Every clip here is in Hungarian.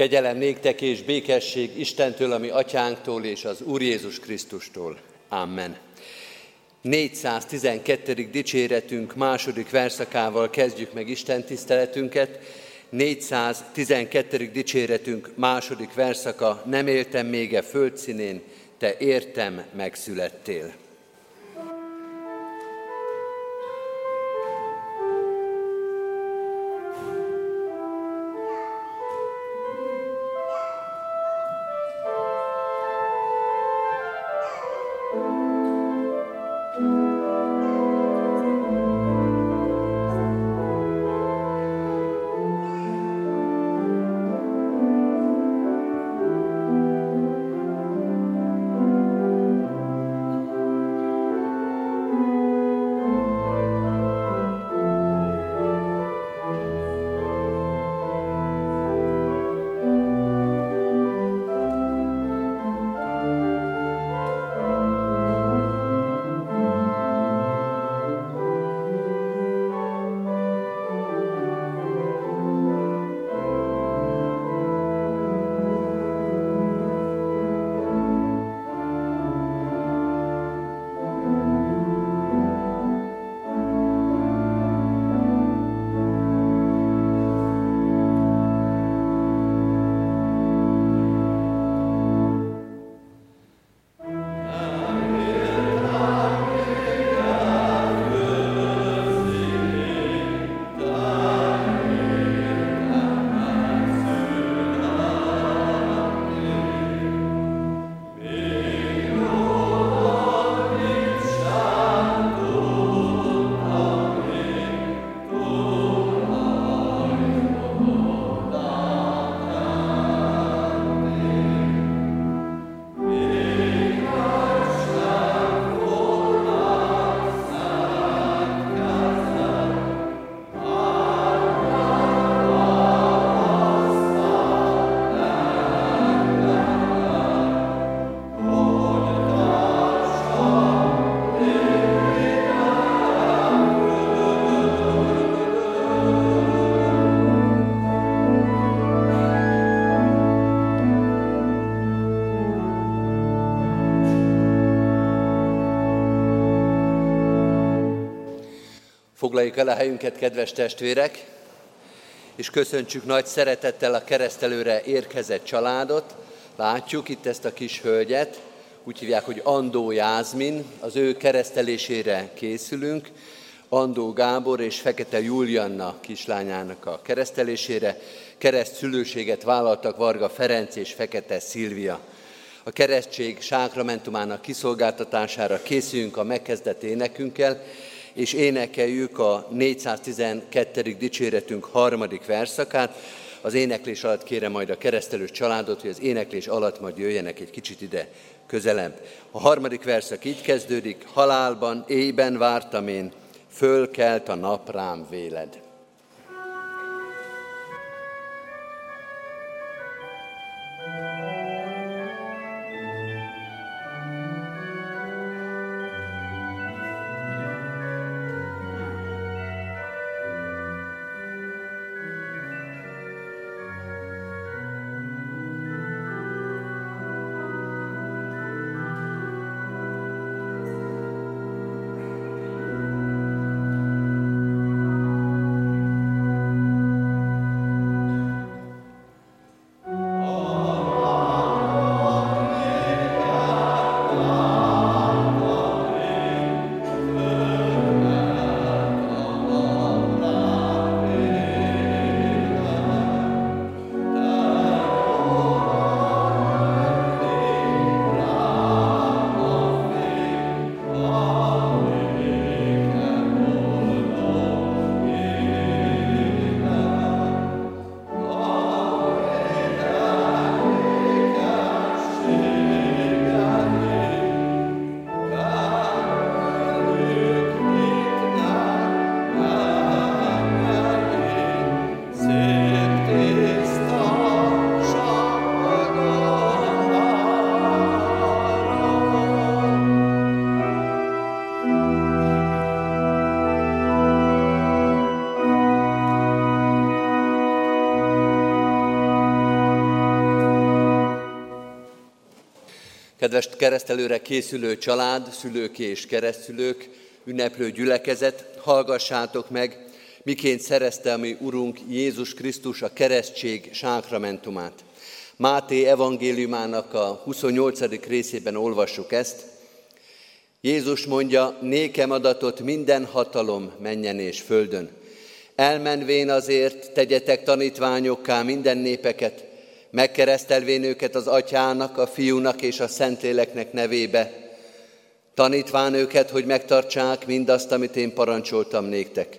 Kegyelem néktek és békesség Istentől, ami atyánktól és az Úr Jézus Krisztustól. Amen. 412. dicséretünk második verszakával kezdjük meg Isten tiszteletünket. 412. dicséretünk második verszaka, nem éltem még e földszínén, te értem megszülettél. Foglaljuk el a helyünket, kedves testvérek, és köszöntsük nagy szeretettel a keresztelőre érkezett családot. Látjuk itt ezt a kis hölgyet, úgy hívják, hogy Andó Jázmin, az ő keresztelésére készülünk. Andó Gábor és Fekete Julianna kislányának a keresztelésére. Kereszt szülőséget vállaltak Varga Ferenc és Fekete Szilvia. A keresztség sákramentumának kiszolgáltatására készülünk a megkezdett énekünkkel, és énekeljük a 412. dicséretünk harmadik verszakát. Az éneklés alatt kérem majd a keresztelős családot, hogy az éneklés alatt majd jöjjenek egy kicsit ide közelebb. A harmadik verszak így kezdődik, halálban, éjben vártam én, fölkelt a nap rám véled. Kedves keresztelőre készülő család, szülők és keresztülők, ünneplő gyülekezet, hallgassátok meg, miként szerezte a mi Urunk Jézus Krisztus a keresztség sákramentumát. Máté evangéliumának a 28. részében olvassuk ezt. Jézus mondja, nékem adatot minden hatalom menjen és földön. Elmenvén azért tegyetek tanítványokká minden népeket, megkeresztelvén őket az atyának, a fiúnak és a szentléleknek nevébe, tanítván őket, hogy megtartsák mindazt, amit én parancsoltam néktek.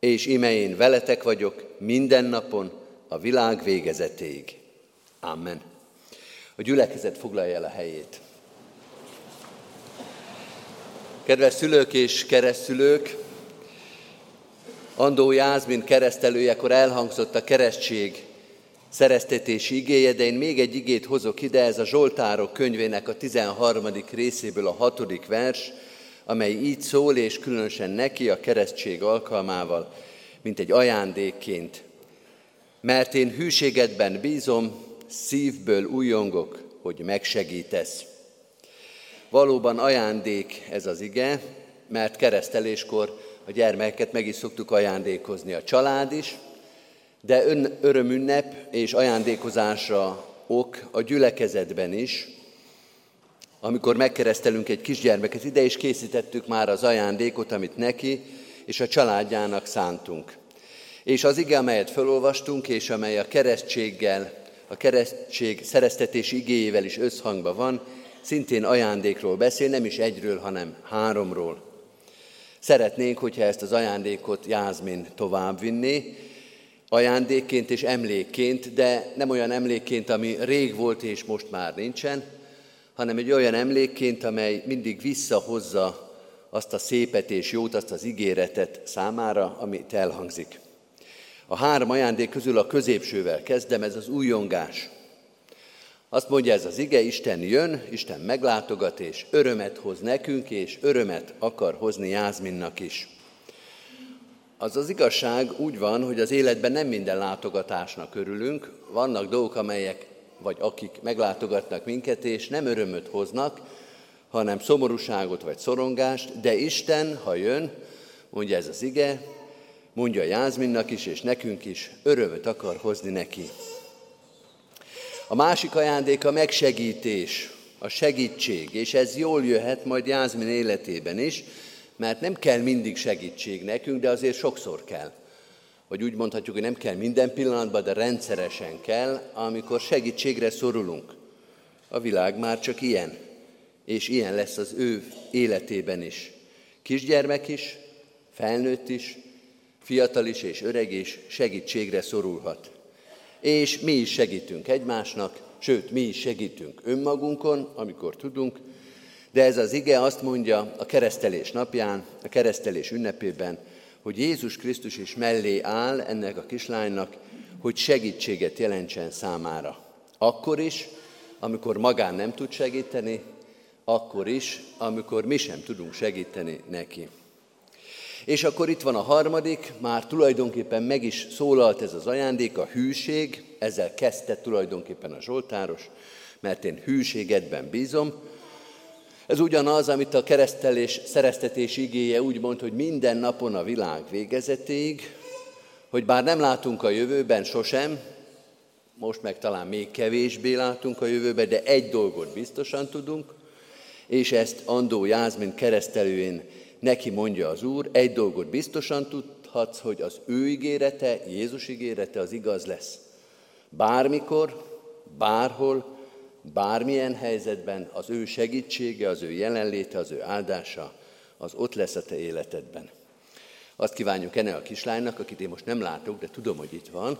És ime én veletek vagyok minden napon a világ végezetéig. Amen. A gyülekezet foglalja el a helyét. Kedves szülők és keresztülők, Andó Jászmin keresztelőjekor elhangzott a keresztség szereztetési igéje, de én még egy igét hozok ide, ez a Zsoltárok könyvének a 13. részéből a hatodik vers, amely így szól, és különösen neki a keresztség alkalmával, mint egy ajándékként. Mert én hűségedben bízom, szívből újongok, hogy megsegítesz. Valóban ajándék ez az ige, mert kereszteléskor a gyermeket meg is szoktuk ajándékozni a család is, de ön örömünnep és ajándékozásra ok a gyülekezetben is, amikor megkeresztelünk egy kisgyermeket, ide is készítettük már az ajándékot, amit neki és a családjának szántunk. És az ige, amelyet felolvastunk, és amely a keresztséggel, a keresztség szereztetés igéjével is összhangban van, szintén ajándékról beszél, nem is egyről, hanem háromról. Szeretnénk, hogyha ezt az ajándékot Jászmin továbbvinné, ajándékként és emlékként, de nem olyan emlékként, ami rég volt és most már nincsen, hanem egy olyan emlékként, amely mindig visszahozza azt a szépet és jót, azt az ígéretet számára, amit elhangzik. A három ajándék közül a középsővel kezdem, ez az újongás. Azt mondja ez az ige, Isten jön, Isten meglátogat, és örömet hoz nekünk, és örömet akar hozni Jászminnak is. Az az igazság úgy van, hogy az életben nem minden látogatásnak örülünk, vannak dolgok, amelyek, vagy akik meglátogatnak minket, és nem örömöt hoznak, hanem szomorúságot vagy szorongást, de Isten, ha jön, mondja ez az ige, mondja Jászminnak is, és nekünk is, örömöt akar hozni neki. A másik ajándék a megsegítés, a segítség, és ez jól jöhet majd Jászmin életében is, mert nem kell mindig segítség nekünk, de azért sokszor kell. Vagy úgy mondhatjuk, hogy nem kell minden pillanatban, de rendszeresen kell, amikor segítségre szorulunk. A világ már csak ilyen, és ilyen lesz az ő életében is. Kisgyermek is, felnőtt is, fiatal is és öreg is segítségre szorulhat. És mi is segítünk egymásnak, sőt, mi is segítünk önmagunkon, amikor tudunk, de ez az ige azt mondja a keresztelés napján, a keresztelés ünnepében, hogy Jézus Krisztus is mellé áll ennek a kislánynak, hogy segítséget jelentsen számára. Akkor is, amikor magán nem tud segíteni, akkor is, amikor mi sem tudunk segíteni neki. És akkor itt van a harmadik, már tulajdonképpen meg is szólalt ez az ajándék, a hűség, ezzel kezdte tulajdonképpen a Zsoltáros, mert én hűségedben bízom, ez ugyanaz, amit a keresztelés szereztetés igéje úgy mond, hogy minden napon a világ végezetéig, hogy bár nem látunk a jövőben sosem, most meg talán még kevésbé látunk a jövőben, de egy dolgot biztosan tudunk, és ezt Andó Jászmin keresztelőjén neki mondja az Úr, egy dolgot biztosan tudhatsz, hogy az ő ígérete, Jézus ígérete az igaz lesz. Bármikor, bárhol, bármilyen helyzetben az ő segítsége, az ő jelenléte, az ő áldása, az ott lesz a te életedben. Azt kívánjuk ennek a kislánynak, akit én most nem látok, de tudom, hogy itt van,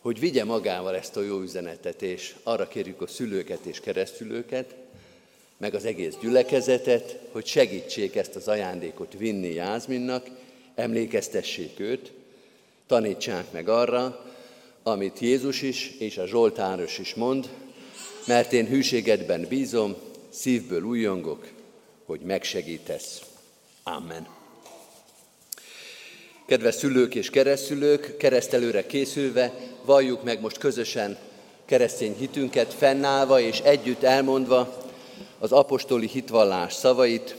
hogy vigye magával ezt a jó üzenetet, és arra kérjük a szülőket és keresztülőket, meg az egész gyülekezetet, hogy segítsék ezt az ajándékot vinni Jászminnak, emlékeztessék őt, tanítsák meg arra, amit Jézus is és a Zsoltáros is mond, mert én hűségedben bízom, szívből újongok, hogy megsegítesz. Amen. Kedves szülők és keresztülők, keresztelőre készülve, valljuk meg most közösen keresztény hitünket fennállva és együtt elmondva az apostoli hitvallás szavait.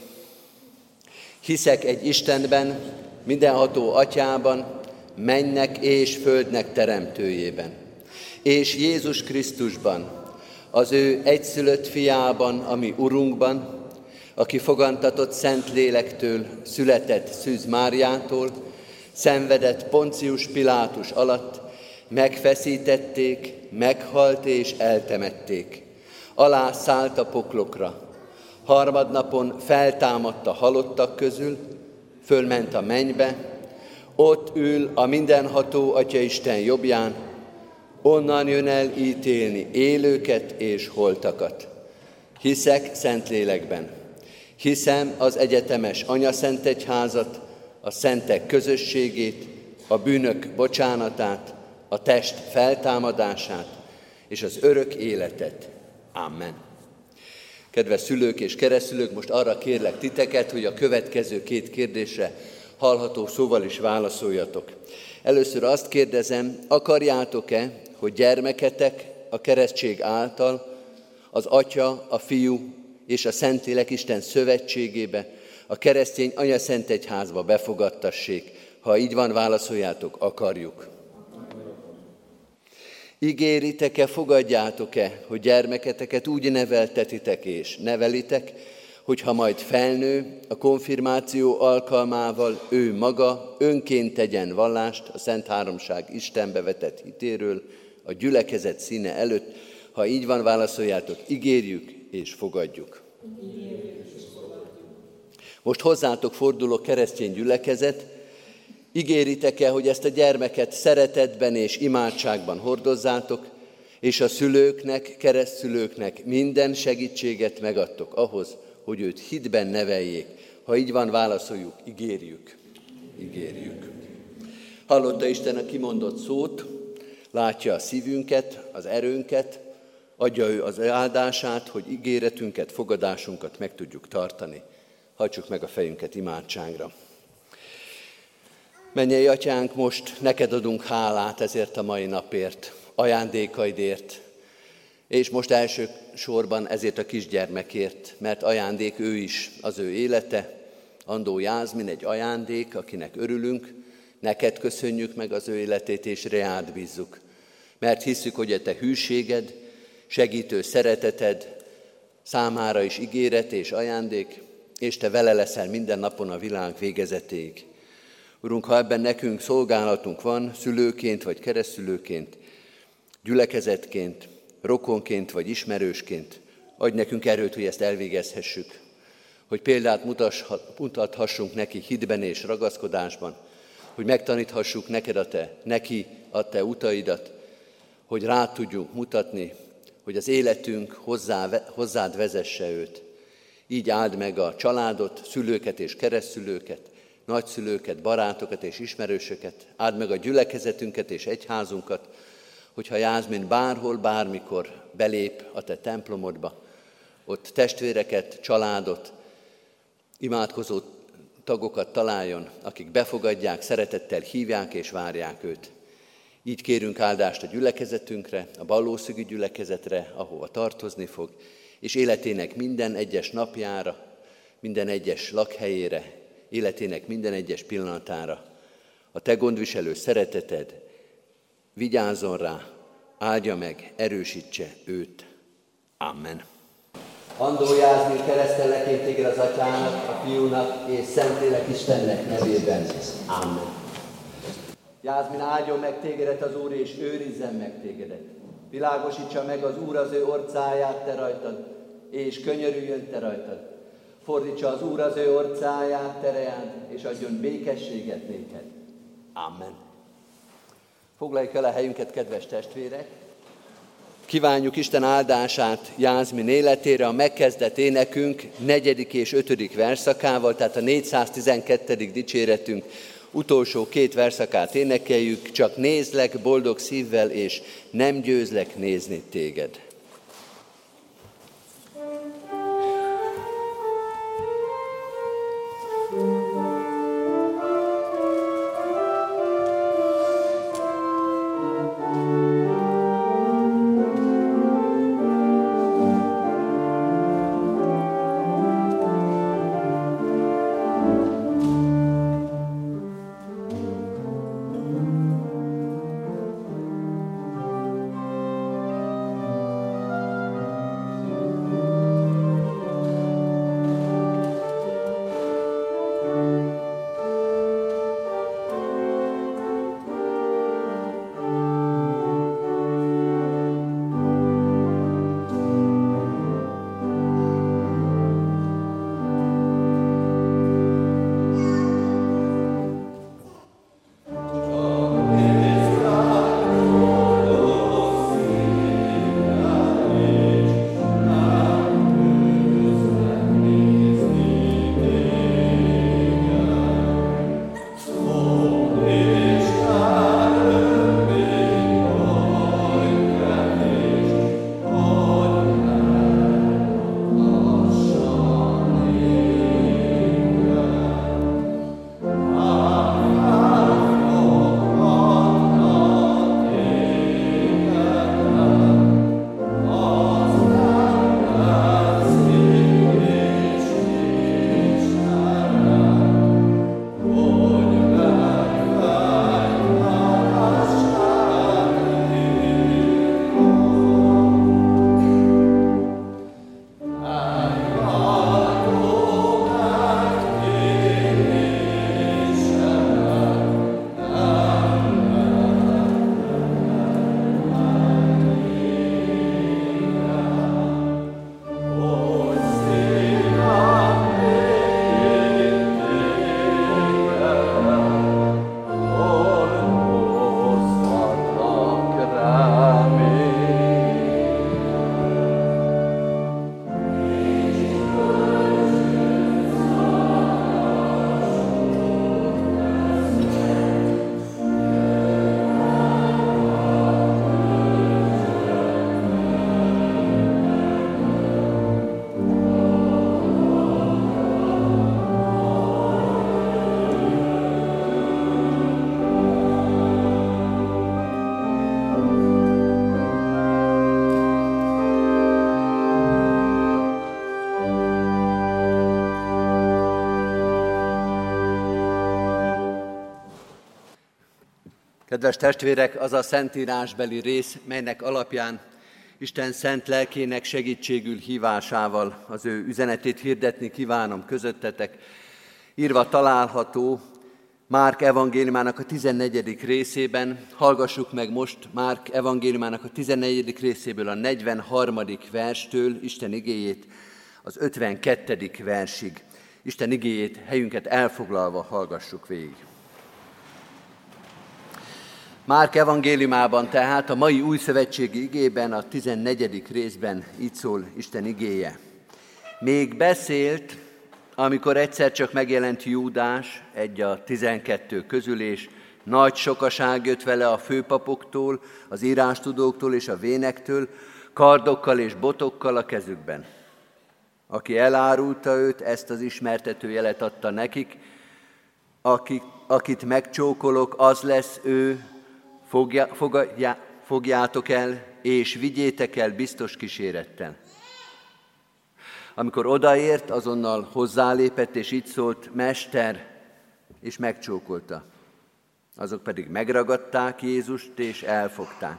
Hiszek egy Istenben, mindenható atyában, mennek és földnek teremtőjében, és Jézus Krisztusban, az ő egyszülött fiában, ami Urunkban, aki fogantatott Szent Lélektől, született Szűz Máriától, szenvedett Poncius Pilátus alatt, megfeszítették, meghalt és eltemették. Alá szállt a poklokra. Harmadnapon feltámadt a halottak közül, fölment a mennybe, ott ül a mindenható Atya Isten jobbján, onnan jön el ítélni élőket és holtakat. Hiszek Szentlélekben, hiszem az egyetemes Szent Egyházat, a szentek közösségét, a bűnök bocsánatát, a test feltámadását és az örök életet. Amen. Kedves szülők és keresztülők, most arra kérlek titeket, hogy a következő két kérdésre hallható szóval is válaszoljatok. Először azt kérdezem, akarjátok-e, hogy gyermeketek a keresztség által az Atya, a Fiú és a Szentlélek Isten szövetségébe, a keresztény Anya Szent Egyházba befogadtassék? Ha így van, válaszoljátok, akarjuk. Ígéritek-e, fogadjátok-e, hogy gyermeketeket úgy neveltetitek és nevelitek, hogy ha majd felnő, a konfirmáció alkalmával ő maga önként tegyen vallást a Szent Háromság Istenbe vetett hitéről, a gyülekezet színe előtt, ha így van, válaszoljátok, ígérjük és fogadjuk. Most hozzátok forduló keresztény gyülekezet, Ígéritek-e, hogy ezt a gyermeket szeretetben és imádságban hordozzátok, és a szülőknek, keresztszülőknek minden segítséget megadtok ahhoz, hogy őt hitben neveljék. Ha így van, válaszoljuk, ígérjük. Ígérjük. Hallotta Isten a kimondott szót, látja a szívünket, az erőnket, adja ő az áldását, hogy ígéretünket, fogadásunkat meg tudjuk tartani. Hajtsuk meg a fejünket imádságra. Mennyei atyánk, most neked adunk hálát ezért a mai napért, ajándékaidért, és most első sorban ezért a kisgyermekért, mert ajándék ő is, az ő élete. Andó Jászmin egy ajándék, akinek örülünk, neked köszönjük meg az ő életét, és reád bízzuk. Mert hiszük, hogy a te hűséged, segítő szereteted számára is ígéret és ajándék, és te vele leszel minden napon a világ végezetéig. Urunk, ha ebben nekünk szolgálatunk van, szülőként vagy keresztülőként, gyülekezetként, rokonként vagy ismerősként, adj nekünk erőt, hogy ezt elvégezhessük, hogy példát mutathassunk neki hitben és ragaszkodásban, hogy megtaníthassuk neked a te, neki a te utaidat, hogy rá tudjunk mutatni, hogy az életünk hozzá, hozzád vezesse őt. Így áld meg a családot, szülőket és keresztülőket, nagyszülőket, barátokat és ismerősöket, áld meg a gyülekezetünket és egyházunkat, hogyha Jászmin bárhol, bármikor belép a te templomodba, ott testvéreket, családot, imádkozó tagokat találjon, akik befogadják, szeretettel hívják és várják őt. Így kérünk áldást a gyülekezetünkre, a ballószögi gyülekezetre, ahova tartozni fog, és életének minden egyes napjára, minden egyes lakhelyére, életének minden egyes pillanatára. A te gondviselő szereteted vigyázzon rá, áldja meg, erősítse őt. Amen. Andó Jászmin keresztelek téged az Atyának, a Fiúnak és Szentlélek Istennek nevében. Amen. Jászmin áldjon meg tégedet az Úr, és őrizzen meg tégedet. Világosítsa meg az Úr az ő orcáját te rajtad, és könyörüljön te rajtad. Fordítsa az Úr az ő orcáját, tereád, és adjon békességet néked. Amen. Foglaljuk el a helyünket, kedves testvérek! Kívánjuk Isten áldását Jászmin életére, a megkezdett énekünk negyedik és ötödik verszakával, tehát a 412. dicséretünk utolsó két verszakát énekeljük, csak nézlek boldog szívvel, és nem győzlek nézni téged. Kedves testvérek, az a szentírásbeli rész, melynek alapján Isten szent lelkének segítségül hívásával az ő üzenetét hirdetni kívánom közöttetek. Írva található Márk evangéliumának a 14. részében. Hallgassuk meg most Márk evangéliumának a 14. részéből a 43. verstől Isten igéjét az 52. versig. Isten igéjét helyünket elfoglalva hallgassuk végig. Márk evangéliumában tehát a mai új szövetségi igében, a 14. részben így szól Isten igéje. Még beszélt, amikor egyszer csak megjelent Júdás, egy a tizenkettő közül, és nagy sokaság jött vele a főpapoktól, az írástudóktól és a vénektől, kardokkal és botokkal a kezükben. Aki elárulta őt, ezt az ismertető jelet adta nekik, akit megcsókolok, az lesz ő, fogja, fogadja, fogjátok el, és vigyétek el biztos kísérettel. Amikor odaért, azonnal hozzálépett, és így szólt, Mester, és megcsókolta. Azok pedig megragadták Jézust, és elfogták.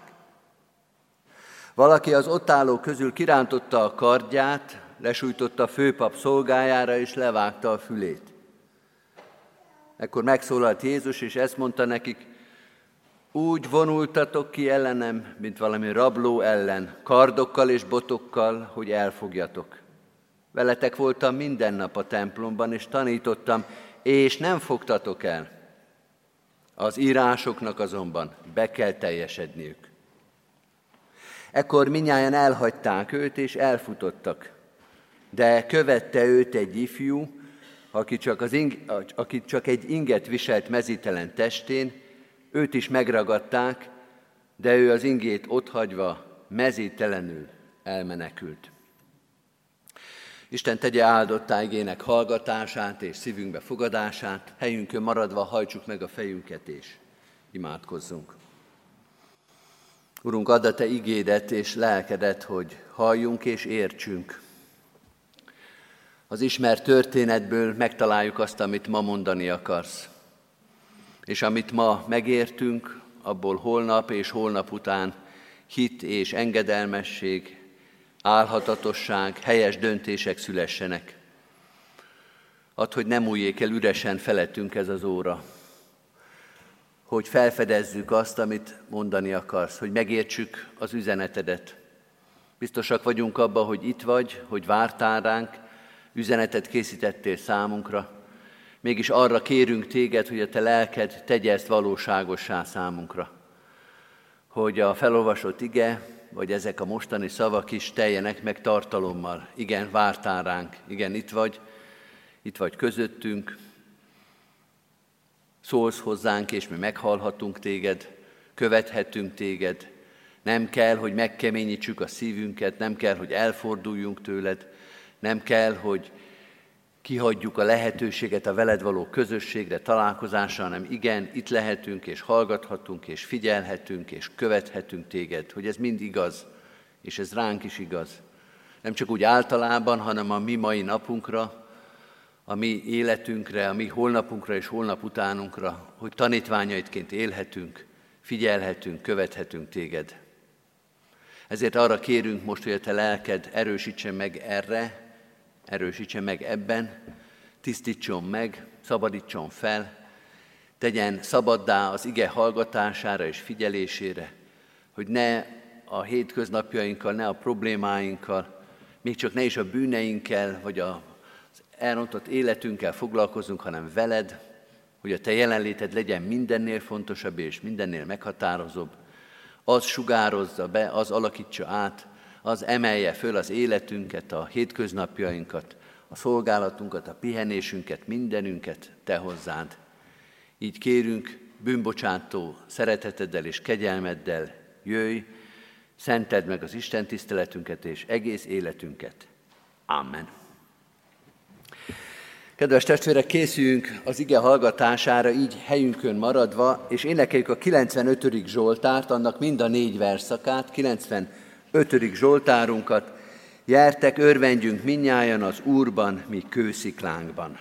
Valaki az ott álló közül kirántotta a kardját, lesújtotta a főpap szolgájára, és levágta a fülét. Ekkor megszólalt Jézus, és ezt mondta nekik, úgy vonultatok ki ellenem, mint valami rabló ellen, kardokkal és botokkal, hogy elfogjatok. Veletek voltam minden nap a templomban, és tanítottam, és nem fogtatok el. Az írásoknak azonban be kell teljesedniük. Ekkor minnyáján elhagyták őt, és elfutottak. De követte őt egy ifjú, aki csak, az ing, aki csak egy inget viselt mezítelen testén, őt is megragadták, de ő az ingét otthagyva mezítelenül elmenekült. Isten tegye áldottá igének hallgatását és szívünkbe fogadását, helyünkön maradva hajtsuk meg a fejünket és imádkozzunk. Urunk, add a Te igédet és lelkedet, hogy halljunk és értsünk. Az ismert történetből megtaláljuk azt, amit ma mondani akarsz. És amit ma megértünk, abból holnap és holnap után hit és engedelmesség, álhatatosság, helyes döntések szülessenek. Add, hogy nem újjék el üresen felettünk ez az óra, hogy felfedezzük azt, amit mondani akarsz, hogy megértsük az üzenetedet. Biztosak vagyunk abba, hogy itt vagy, hogy vártál ránk, üzenetet készítettél számunkra, mégis arra kérünk téged, hogy a te lelked tegye ezt valóságossá számunkra. Hogy a felolvasott ige, vagy ezek a mostani szavak is teljenek meg tartalommal. Igen, vártál ránk, igen, itt vagy, itt vagy közöttünk, szólsz hozzánk, és mi meghallhatunk téged, követhetünk téged. Nem kell, hogy megkeményítsük a szívünket, nem kell, hogy elforduljunk tőled, nem kell, hogy kihagyjuk a lehetőséget a veled való közösségre, találkozásra, hanem igen, itt lehetünk, és hallgathatunk, és figyelhetünk, és követhetünk téged, hogy ez mind igaz, és ez ránk is igaz. Nem csak úgy általában, hanem a mi mai napunkra, a mi életünkre, a mi holnapunkra és holnap utánunkra, hogy tanítványaidként élhetünk, figyelhetünk, követhetünk téged. Ezért arra kérünk most, hogy a te lelked erősítsen meg erre, erősítsen meg ebben, tisztítson meg, szabadítson fel, tegyen szabaddá az ige hallgatására és figyelésére, hogy ne a hétköznapjainkkal, ne a problémáinkkal, még csak ne is a bűneinkkel, vagy az elrontott életünkkel foglalkozunk, hanem veled, hogy a te jelenléted legyen mindennél fontosabb és mindennél meghatározóbb. Az sugározza be, az alakítsa át az emelje föl az életünket, a hétköznapjainkat, a szolgálatunkat, a pihenésünket, mindenünket Te hozzád. Így kérünk, bűnbocsátó szereteteddel és kegyelmeddel jöjj, szented meg az Isten tiszteletünket és egész életünket. Amen. Kedves testvérek, készüljünk az ige hallgatására, így helyünkön maradva, és énekeljük a 95. Zsoltárt, annak mind a négy verszakát, 95 ötödik Zsoltárunkat, Jertek, örvendjünk minnyájan az Úrban, mi kősziklánkban.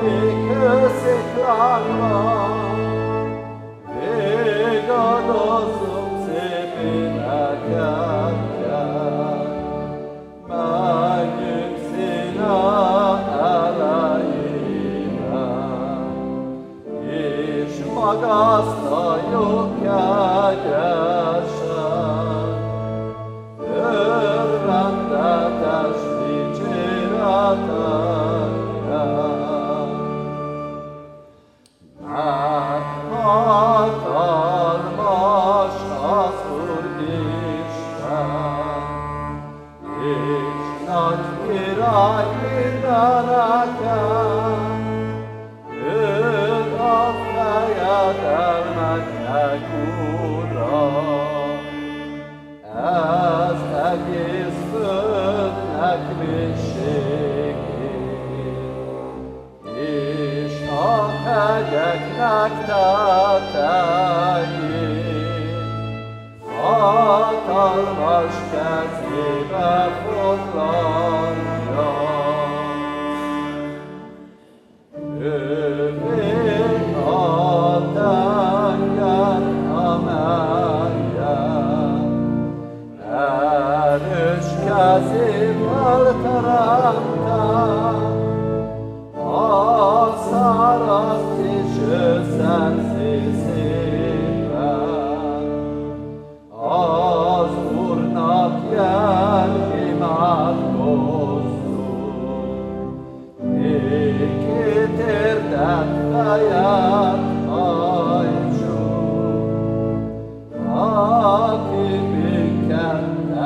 Köse klarlar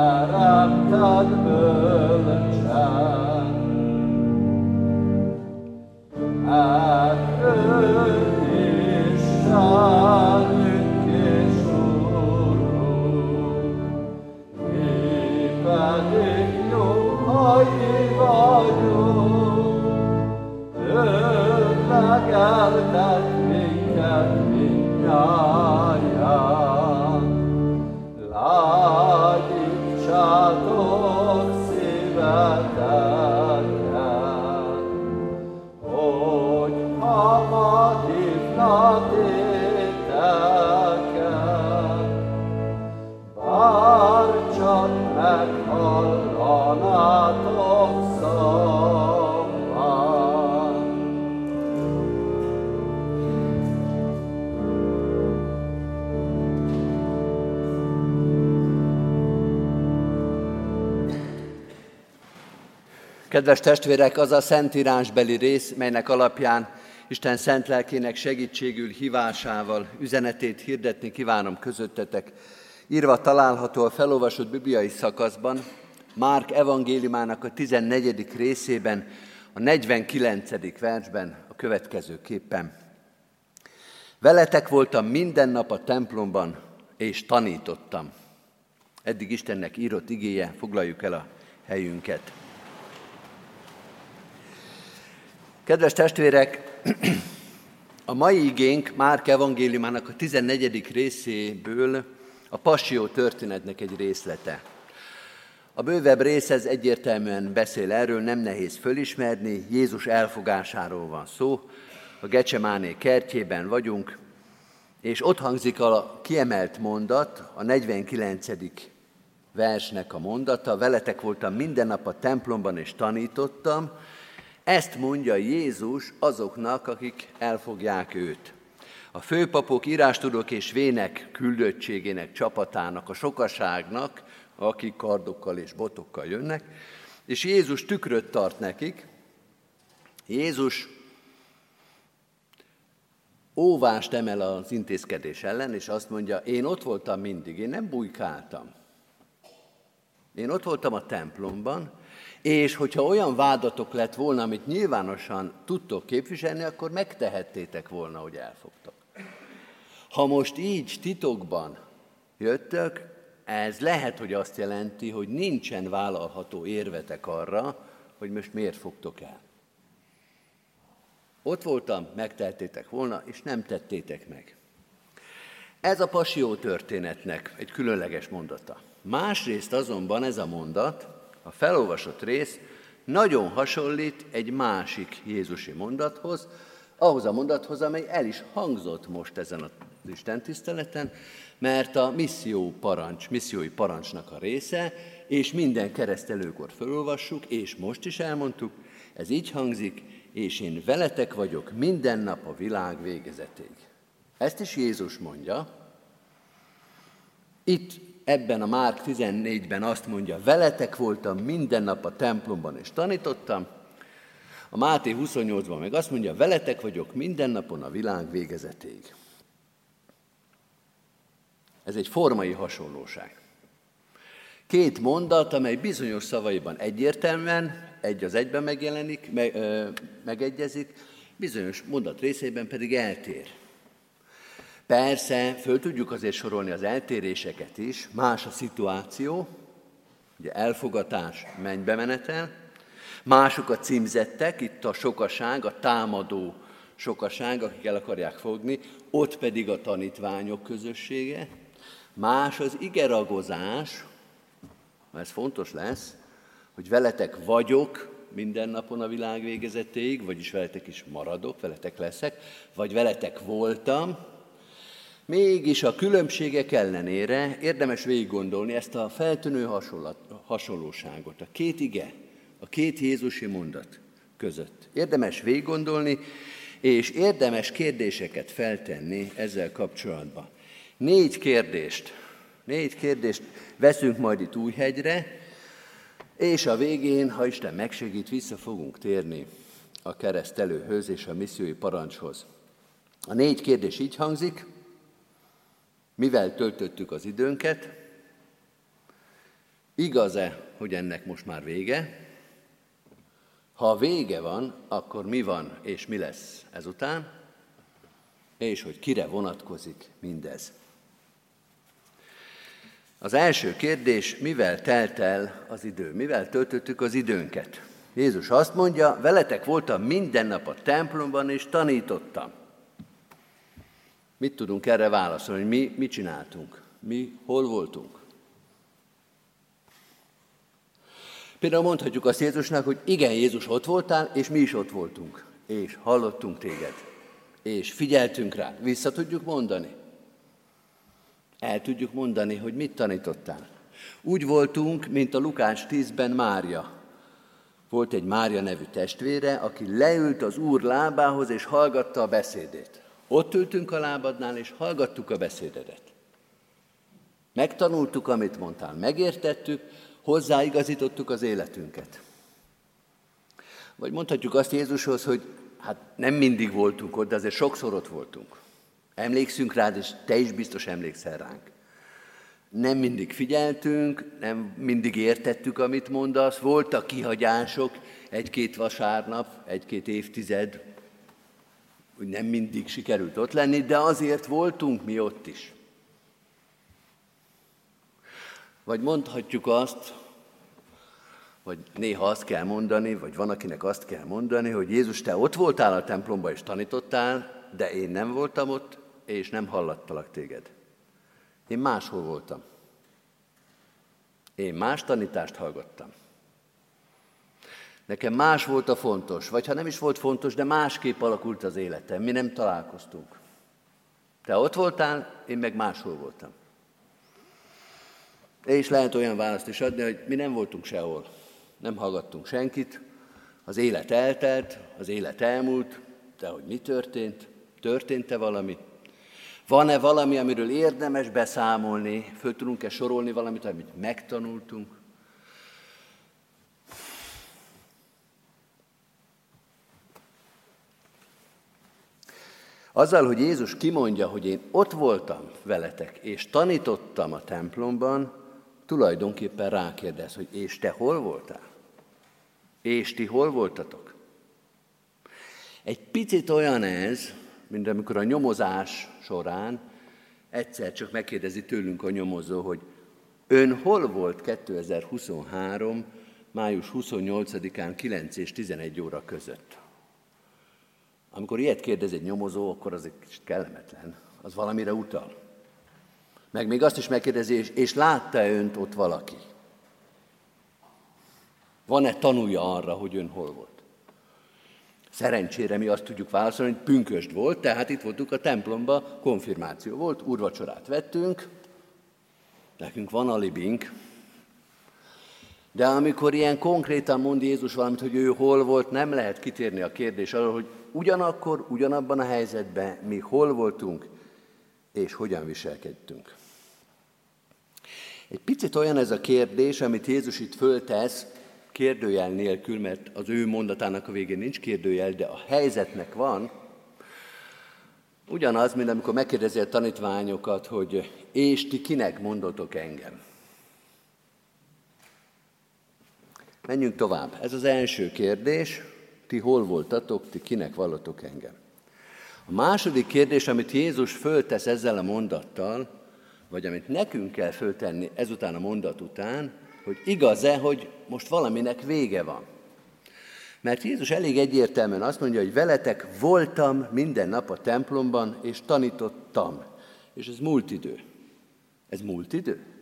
járántad bölcsen. Hát ön és szárünk és úrunk, mi pedig nyomhai vagyunk, ön legeltet Kedves testvérek, az a szentírásbeli rész, melynek alapján Isten szent lelkének segítségül hívásával üzenetét hirdetni kívánom közöttetek. Írva található a felolvasott bibliai szakaszban, Márk evangéliumának a 14. részében, a 49. versben a következő képpen. Veletek voltam minden nap a templomban, és tanítottam. Eddig Istennek írott igéje, foglaljuk el a helyünket. Kedves testvérek, a mai igénk Márk evangéliumának a 14. részéből a passió történetnek egy részlete. A bővebb rész ez egyértelműen beszél erről, nem nehéz fölismerni, Jézus elfogásáról van szó, a Gecsemáné kertjében vagyunk, és ott hangzik a kiemelt mondat, a 49. versnek a mondata, veletek voltam minden nap a templomban és tanítottam, ezt mondja Jézus azoknak, akik elfogják őt. A főpapok, írástudók és vének küldöttségének, csapatának, a sokaságnak, akik kardokkal és botokkal jönnek, és Jézus tükröt tart nekik. Jézus óvást emel az intézkedés ellen, és azt mondja, én ott voltam mindig, én nem bujkáltam. Én ott voltam a templomban, és hogyha olyan vádatok lett volna, amit nyilvánosan tudtok képviselni, akkor megtehettétek volna, hogy elfogtok. Ha most így titokban jöttök, ez lehet, hogy azt jelenti, hogy nincsen vállalható érvetek arra, hogy most miért fogtok el. Ott voltam, megtehettétek volna, és nem tettétek meg. Ez a pasió történetnek egy különleges mondata. Másrészt azonban ez a mondat a felolvasott rész nagyon hasonlít egy másik Jézusi mondathoz, ahhoz a mondathoz, amely el is hangzott most ezen az Isten tiszteleten, mert a misszió parancs, missziói parancsnak a része, és minden keresztelőkor felolvassuk, és most is elmondtuk, ez így hangzik, és én veletek vagyok minden nap a világ végezetéig. Ezt is Jézus mondja. Itt ebben a Márk 14-ben azt mondja, veletek voltam minden nap a templomban és tanítottam, a Máté 28-ban meg azt mondja, veletek vagyok minden napon a világ végezetéig. Ez egy formai hasonlóság. Két mondat, amely bizonyos szavaiban egyértelműen, egy az egyben megjelenik, me, ö, megegyezik, bizonyos mondat részében pedig eltér. Persze, föl tudjuk azért sorolni az eltéréseket is, más a szituáció, ugye elfogatás, mennybe menetel, mások a címzettek, itt a sokaság, a támadó sokaság, akik el akarják fogni, ott pedig a tanítványok közössége, más az igeragozás, ez fontos lesz, hogy veletek vagyok minden napon a világ végezetéig, vagyis veletek is maradok, veletek leszek, vagy veletek voltam, Mégis a különbségek ellenére érdemes végig gondolni ezt a feltűnő hasonlóságot, a két ige, a két Jézusi mondat között. Érdemes végig gondolni, és érdemes kérdéseket feltenni ezzel kapcsolatban. Négy kérdést, négy kérdést veszünk majd itt Újhegyre, és a végén, ha Isten megsegít, vissza fogunk térni a keresztelőhöz és a missziói parancshoz. A négy kérdés így hangzik, mivel töltöttük az időnket, igaz-e, hogy ennek most már vége, ha vége van, akkor mi van és mi lesz ezután, és hogy kire vonatkozik mindez. Az első kérdés, mivel telt el az idő? Mivel töltöttük az időnket? Jézus azt mondja, veletek voltam minden nap a templomban, és tanítottam. Mit tudunk erre válaszolni, hogy mi mit csináltunk? Mi hol voltunk? Például mondhatjuk azt Jézusnak, hogy igen, Jézus ott voltál, és mi is ott voltunk. És hallottunk téged. És figyeltünk rá. Vissza tudjuk mondani. El tudjuk mondani, hogy mit tanítottál. Úgy voltunk, mint a Lukács 10-ben Mária. Volt egy Mária nevű testvére, aki leült az Úr lábához, és hallgatta a beszédét. Ott ültünk a lábadnál, és hallgattuk a beszédedet. Megtanultuk, amit mondtál, megértettük, hozzáigazítottuk az életünket. Vagy mondhatjuk azt Jézushoz, hogy hát nem mindig voltunk ott, de azért sokszor ott voltunk. Emlékszünk rád, és te is biztos emlékszel ránk. Nem mindig figyeltünk, nem mindig értettük, amit mondasz, voltak kihagyások, egy-két vasárnap, egy-két évtized, hogy nem mindig sikerült ott lenni, de azért voltunk mi ott is. Vagy mondhatjuk azt, vagy néha azt kell mondani, vagy van, akinek azt kell mondani, hogy Jézus, te ott voltál a templomban és tanítottál, de én nem voltam ott, és nem hallattalak téged. Én máshol voltam. Én más tanítást hallgattam. Nekem más volt a fontos, vagy ha nem is volt fontos, de másképp alakult az életem. Mi nem találkoztunk. Te ott voltál, én meg máshol voltam. És lehet olyan választ is adni, hogy mi nem voltunk sehol. Nem hallgattunk senkit, az élet eltelt, az élet elmúlt, de hogy mi történt? Történt-e valami? Van-e valami, amiről érdemes beszámolni? Föl tudunk-e sorolni valamit, amit megtanultunk? Azzal, hogy Jézus kimondja, hogy én ott voltam veletek, és tanítottam a templomban, tulajdonképpen rákérdez, hogy és te hol voltál? És ti hol voltatok? Egy picit olyan ez, mint amikor a nyomozás során egyszer csak megkérdezi tőlünk a nyomozó, hogy ön hol volt 2023. május 28-án 9 és 11 óra között? Amikor ilyet kérdez egy nyomozó, akkor az egy kicsit kellemetlen. Az valamire utal. Meg még azt is megkérdezi, és, és látta-e önt ott valaki? Van-e tanúja arra, hogy ön hol volt? Szerencsére mi azt tudjuk válaszolni, hogy pünköst volt, tehát itt voltunk a templomba, konfirmáció volt, úrvacsorát vettünk, nekünk van alibink, de amikor ilyen konkrétan mond Jézus valamit, hogy ő hol volt, nem lehet kitérni a kérdés arra, hogy ugyanakkor, ugyanabban a helyzetben mi hol voltunk, és hogyan viselkedtünk. Egy picit olyan ez a kérdés, amit Jézus itt föltesz, kérdőjel nélkül, mert az ő mondatának a végén nincs kérdőjel, de a helyzetnek van, ugyanaz, mint amikor megkérdezi a tanítványokat, hogy és ti kinek mondotok engem? Menjünk tovább. Ez az első kérdés. Ti hol voltatok, ti kinek vallatok engem? A második kérdés, amit Jézus föltesz ezzel a mondattal, vagy amit nekünk kell föltenni ezután a mondat után, hogy igaz-e, hogy most valaminek vége van. Mert Jézus elég egyértelműen azt mondja, hogy veletek voltam minden nap a templomban, és tanítottam. És ez múlt idő. Ez múlt idő?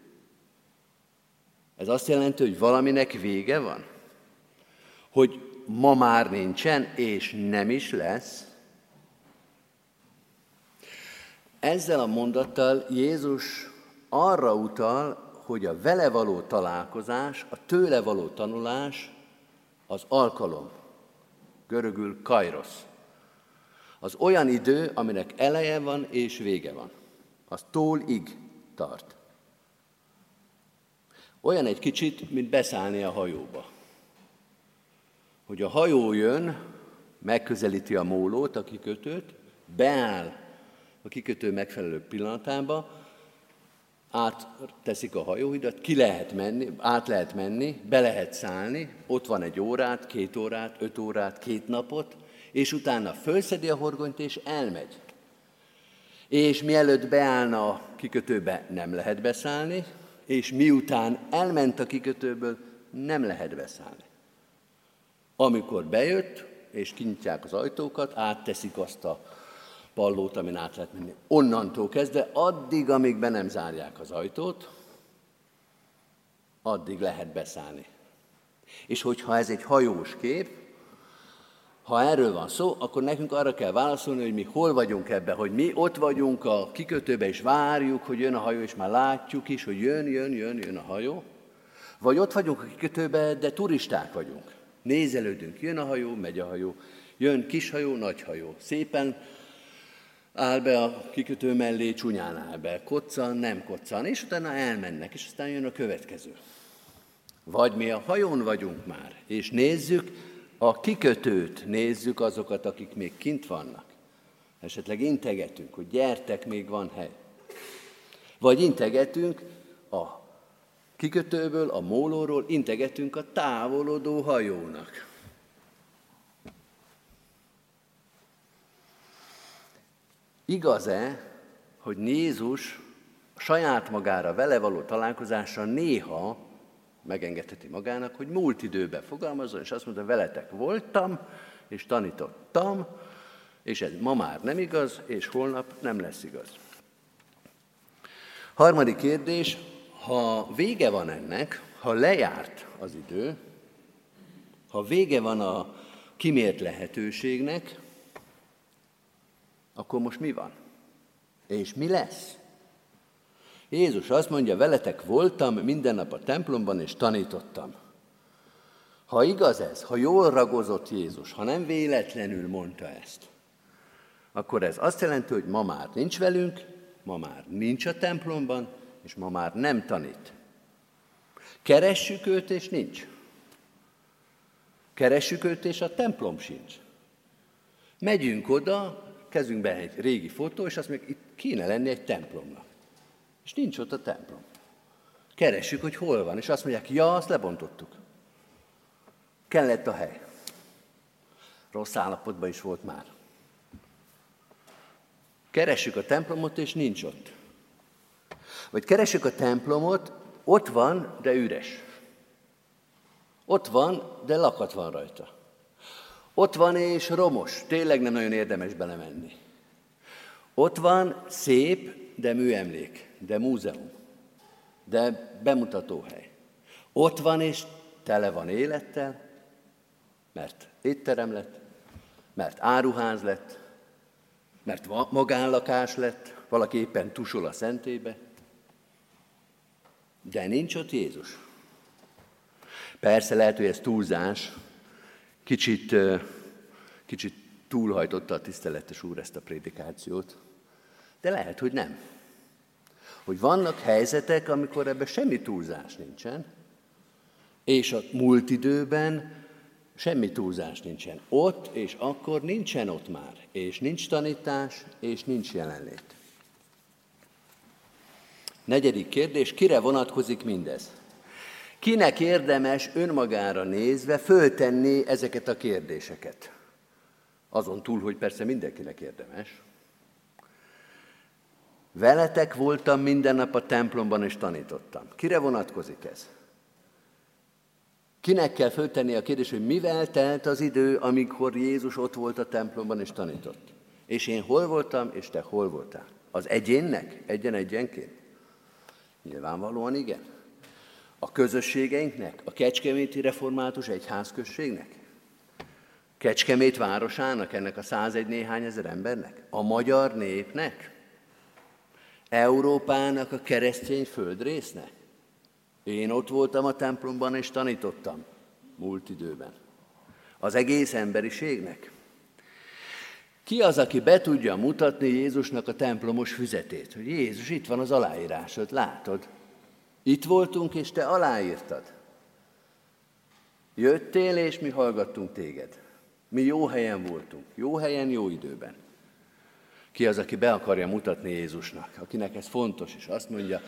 Ez azt jelenti, hogy valaminek vége van? Hogy ma már nincsen, és nem is lesz? Ezzel a mondattal Jézus arra utal, hogy a vele való találkozás, a tőle való tanulás az alkalom. Görögül kairosz. Az olyan idő, aminek eleje van és vége van. Az tólig tart. Olyan egy kicsit, mint beszállni a hajóba. Hogy a hajó jön, megközelíti a mólót, a kikötőt, beáll a kikötő megfelelő pillanatába, átteszik a hajóhidat, ki lehet menni, át lehet menni, be lehet szállni, ott van egy órát, két órát, öt órát, két napot, és utána fölszedi a horgonyt és elmegy. És mielőtt beállna a kikötőbe, nem lehet beszállni, és miután elment a kikötőből, nem lehet beszállni. Amikor bejött, és kinyitják az ajtókat, átteszik azt a pallót, amin át lehet menni. Onnantól kezdve, addig, amíg be nem zárják az ajtót, addig lehet beszállni. És hogyha ez egy hajós kép, ha erről van szó, akkor nekünk arra kell válaszolni, hogy mi hol vagyunk ebbe, hogy mi ott vagyunk a kikötőbe, és várjuk, hogy jön a hajó, és már látjuk is, hogy jön, jön, jön, jön a hajó. Vagy ott vagyunk a kikötőbe, de turisták vagyunk. Nézelődünk, jön a hajó, megy a hajó, jön kis hajó, nagy hajó. Szépen áll be a kikötő mellé, csúnyán áll be, koccan, nem koccan, és utána elmennek, és aztán jön a következő. Vagy mi a hajón vagyunk már, és nézzük a kikötőt, nézzük azokat, akik még kint vannak. Esetleg integetünk, hogy gyertek, még van hely. Vagy integetünk a kikötőből, a mólóról, integetünk a távolodó hajónak. Igaz-e, hogy Jézus saját magára vele való találkozásra néha megengedheti magának, hogy múlt időben fogalmazzon, és azt mondta, veletek voltam, és tanítottam, és ez ma már nem igaz, és holnap nem lesz igaz. Harmadik kérdés, ha vége van ennek, ha lejárt az idő, ha vége van a kimért lehetőségnek, akkor most mi van? És mi lesz? Jézus azt mondja, veletek voltam minden nap a templomban, és tanítottam. Ha igaz ez, ha jól ragozott Jézus, ha nem véletlenül mondta ezt, akkor ez azt jelenti, hogy ma már nincs velünk, ma már nincs a templomban, és ma már nem tanít. Keressük őt, és nincs. Keressük őt, és a templom sincs. Megyünk oda, kezünkben egy régi fotó, és azt mondjuk, itt kéne lenni egy templomnak. És nincs ott a templom. Keressük, hogy hol van, és azt mondják, ja, azt lebontottuk. Kellett a hely. Rossz állapotban is volt már. Keressük a templomot, és nincs ott. Vagy keressük a templomot, ott van, de üres. Ott van, de lakat van rajta. Ott van és romos, tényleg nem nagyon érdemes belemenni. Ott van szép, de műemlék, de múzeum, de bemutatóhely. Ott van és tele van élettel, mert étterem lett, mert áruház lett, mert magánlakás lett, valaki éppen tusol a szentébe, de nincs ott Jézus. Persze lehet, hogy ez túlzás, kicsit, kicsit túlhajtotta a tiszteletes úr ezt a prédikációt, de lehet, hogy nem. Hogy vannak helyzetek, amikor ebben semmi túlzás nincsen, és a múlt időben semmi túlzás nincsen. Ott és akkor nincsen ott már, és nincs tanítás, és nincs jelenlét. Negyedik kérdés, kire vonatkozik mindez? Kinek érdemes önmagára nézve föltenni ezeket a kérdéseket? Azon túl, hogy persze mindenkinek érdemes. Veletek voltam minden nap a templomban és tanítottam. Kire vonatkozik ez? Kinek kell föltenni a kérdés, hogy mivel telt az idő, amikor Jézus ott volt a templomban és tanított? És én hol voltam, és te hol voltál? Az egyénnek? Egyen-egyenként? Nyilvánvalóan igen. A közösségeinknek? A Kecskeméti Református Egyházközségnek? Kecskemét városának, ennek a 101 néhány ezer embernek? A magyar népnek? Európának a keresztény földrésznek? Én ott voltam a templomban és tanítottam múlt időben. Az egész emberiségnek. Ki az, aki be tudja mutatni Jézusnak a templomos füzetét? Hogy Jézus, itt van az aláírásod, látod? Itt voltunk, és te aláírtad. Jöttél, és mi hallgattunk téged. Mi jó helyen voltunk, jó helyen, jó időben. Ki az, aki be akarja mutatni Jézusnak, akinek ez fontos, és azt mondja,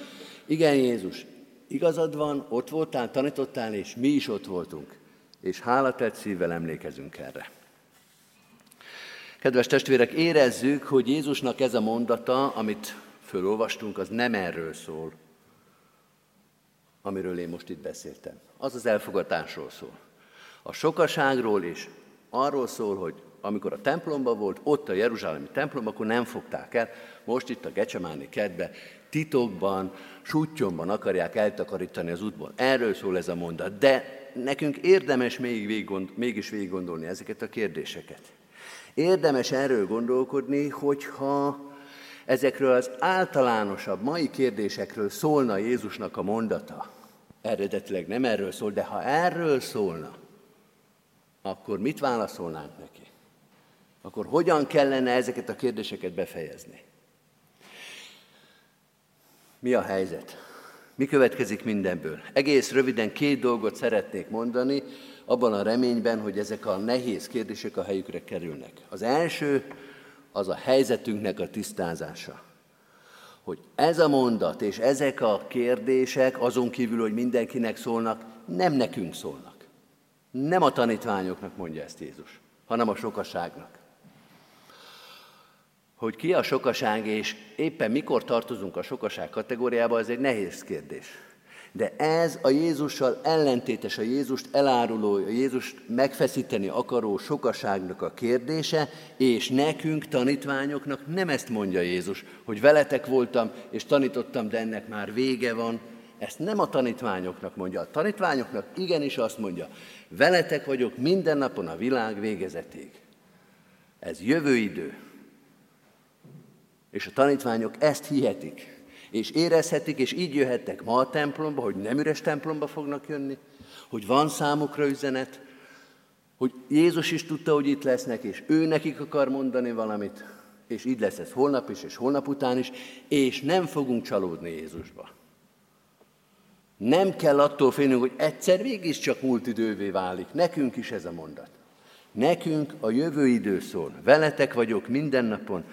igen Jézus, igazad van, ott voltál, tanítottál, és mi is ott voltunk. És hálatett szívvel emlékezünk erre. Kedves testvérek, érezzük, hogy Jézusnak ez a mondata, amit fölolvastunk, az nem erről szól, amiről én most itt beszéltem. Az az elfogatásról szól. A sokaságról és arról szól, hogy amikor a templomba volt, ott a Jeruzsálemi templom, akkor nem fogták el. Most itt a Gecsemáni kertbe titokban, sútyomban akarják eltakarítani az útból. Erről szól ez a mondat. De nekünk érdemes még végiggond, mégis végig gondolni ezeket a kérdéseket. Érdemes erről gondolkodni, hogyha ezekről az általánosabb mai kérdésekről szólna Jézusnak a mondata. Eredetileg nem erről szól, de ha erről szólna, akkor mit válaszolnánk neki? Akkor hogyan kellene ezeket a kérdéseket befejezni? Mi a helyzet? Mi következik mindenből? Egész röviden két dolgot szeretnék mondani, abban a reményben, hogy ezek a nehéz kérdések a helyükre kerülnek. Az első az a helyzetünknek a tisztázása. Hogy ez a mondat és ezek a kérdések azon kívül, hogy mindenkinek szólnak, nem nekünk szólnak. Nem a tanítványoknak mondja ezt Jézus, hanem a sokaságnak hogy ki a sokaság, és éppen mikor tartozunk a sokaság kategóriába, ez egy nehéz kérdés. De ez a Jézussal ellentétes, a Jézust eláruló, a Jézust megfeszíteni akaró sokaságnak a kérdése, és nekünk, tanítványoknak nem ezt mondja Jézus, hogy veletek voltam, és tanítottam, de ennek már vége van. Ezt nem a tanítványoknak mondja. A tanítványoknak igenis azt mondja, veletek vagyok minden napon a világ végezetig. Ez jövő idő. És a tanítványok ezt hihetik, és érezhetik, és így jöhettek ma a templomba, hogy nem üres templomba fognak jönni, hogy van számukra üzenet, hogy Jézus is tudta, hogy itt lesznek, és ő nekik akar mondani valamit, és így lesz ez holnap is, és holnap után is, és nem fogunk csalódni Jézusba. Nem kell attól félnünk, hogy egyszer csak múlt idővé válik. Nekünk is ez a mondat. Nekünk a jövő idő szól. Veletek vagyok minden napon,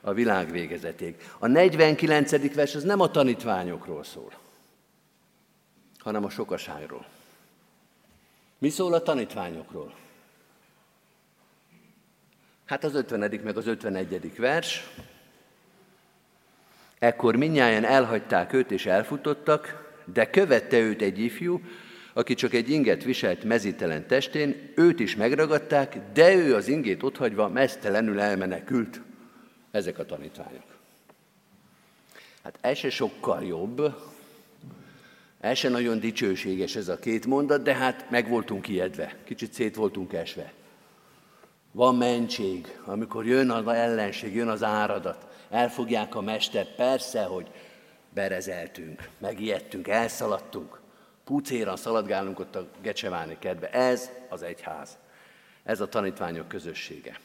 a világ végezetig. A 49. vers az nem a tanítványokról szól, hanem a sokaságról. Mi szól a tanítványokról? Hát az 50. meg az 51. vers. Ekkor minnyáján elhagyták őt és elfutottak, de követte őt egy ifjú, aki csak egy inget viselt mezítelen testén, őt is megragadták, de ő az ingét otthagyva mesztelenül elmenekült ezek a tanítványok. Hát ez se sokkal jobb, El se nagyon dicsőséges ez a két mondat, de hát meg voltunk ijedve, kicsit szét voltunk esve. Van mentség, amikor jön az ellenség, jön az áradat, elfogják a mestert, persze, hogy berezeltünk, megijedtünk, elszaladtunk, pucéran szaladgálunk ott a Gecsemáni kedve. Ez az egyház, ez a tanítványok közössége.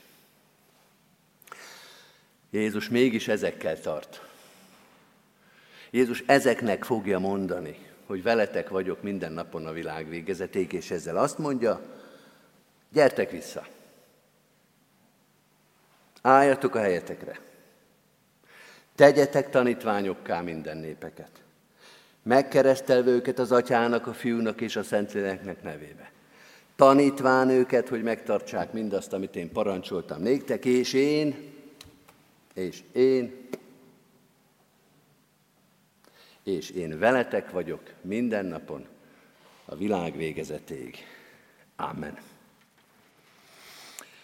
Jézus mégis ezekkel tart. Jézus ezeknek fogja mondani, hogy veletek vagyok minden napon a világ végezeték, és ezzel azt mondja, gyertek vissza. Álljatok a helyetekre. Tegyetek tanítványokká minden népeket. Megkeresztelve őket az atyának, a fiúnak és a szentléleknek nevébe. Tanítván őket, hogy megtartsák mindazt, amit én parancsoltam néktek, és én, és én, és én veletek vagyok minden napon a világ végezetéig. Amen.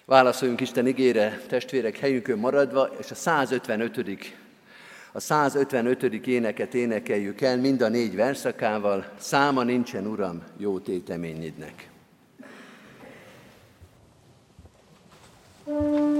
Válaszoljunk Isten igére, testvérek, helyünkön maradva, és a 155. A 155. éneket énekeljük el, mind a négy verszakával, száma nincsen, Uram, jó téteményidnek. thank you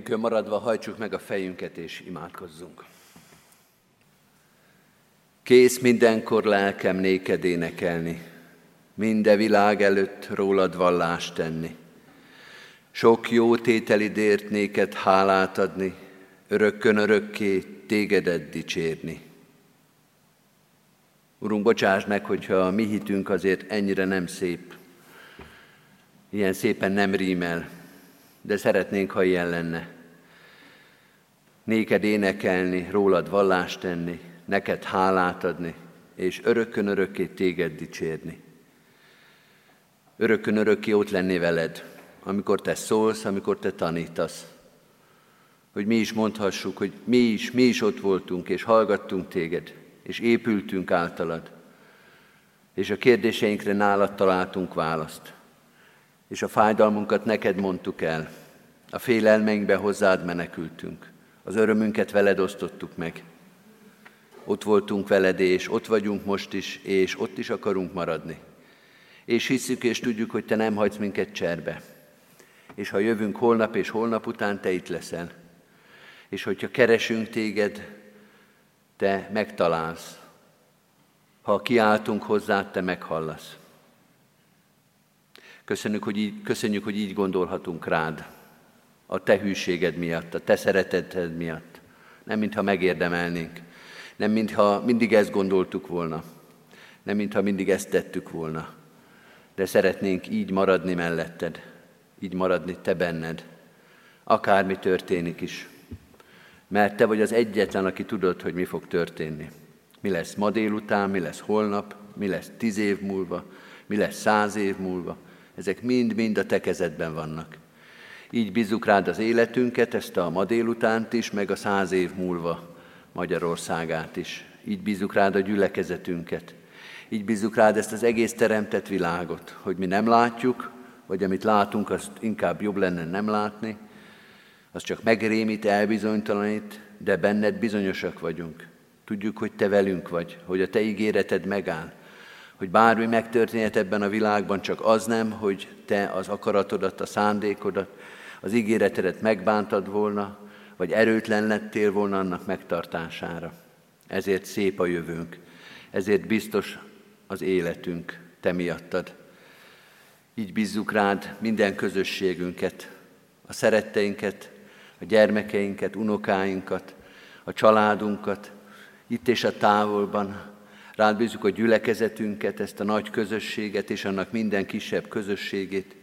Helyünkön maradva hajtsuk meg a fejünket és imádkozzunk. Kész mindenkor lelkem néked énekelni, minde világ előtt rólad vallást tenni. Sok jó tételidért néked hálát adni, örökkön örökké tégedet dicsérni. Urunk, bocsáss meg, hogyha a mi hitünk azért ennyire nem szép, ilyen szépen nem rímel, de szeretnénk, ha ilyen lenne. Néked énekelni, rólad vallást tenni, neked hálát adni, és örökkön örökké téged dicsérni. Örökkön örökké ott lenni veled, amikor te szólsz, amikor te tanítasz. Hogy mi is mondhassuk, hogy mi is, mi is ott voltunk, és hallgattunk téged, és épültünk általad. És a kérdéseinkre nálad találtunk választ. És a fájdalmunkat neked mondtuk el. A félelmeinkbe hozzád menekültünk. Az örömünket veled osztottuk meg. Ott voltunk veled, és ott vagyunk most is, és ott is akarunk maradni. És hiszük és tudjuk, hogy te nem hagysz minket cserbe. És ha jövünk holnap és holnap után, te itt leszel. És hogyha keresünk téged, te megtalálsz. Ha kiáltunk hozzá, te meghallasz. Köszönjük hogy, így, köszönjük, hogy így gondolhatunk rád, a te hűséged miatt, a te szereteted miatt. Nem mintha megérdemelnénk, nem mintha mindig ezt gondoltuk volna, nem mintha mindig ezt tettük volna, de szeretnénk így maradni melletted, így maradni te benned, akármi történik is. Mert te vagy az egyetlen, aki tudod, hogy mi fog történni. Mi lesz ma délután, mi lesz holnap, mi lesz tíz év múlva, mi lesz száz év múlva. Ezek mind-mind a te kezedben vannak. Így bízunk rád az életünket, ezt a ma délutánt is, meg a száz év múlva Magyarországát is. Így bízunk rád a gyülekezetünket. Így bízunk rád ezt az egész teremtett világot, hogy mi nem látjuk, vagy amit látunk, azt inkább jobb lenne nem látni, az csak megrémít, elbizonytalanít, de benned bizonyosak vagyunk. Tudjuk, hogy te velünk vagy, hogy a te ígéreted megáll, hogy bármi megtörténhet ebben a világban, csak az nem, hogy te az akaratodat, a szándékodat, az ígéretedet megbántad volna, vagy erőtlen lettél volna annak megtartására. Ezért szép a jövőnk, ezért biztos az életünk te miattad. Így bízzuk rád minden közösségünket, a szeretteinket, a gyermekeinket, unokáinkat, a családunkat, itt és a távolban. Rád bízzuk a gyülekezetünket, ezt a nagy közösséget és annak minden kisebb közösségét,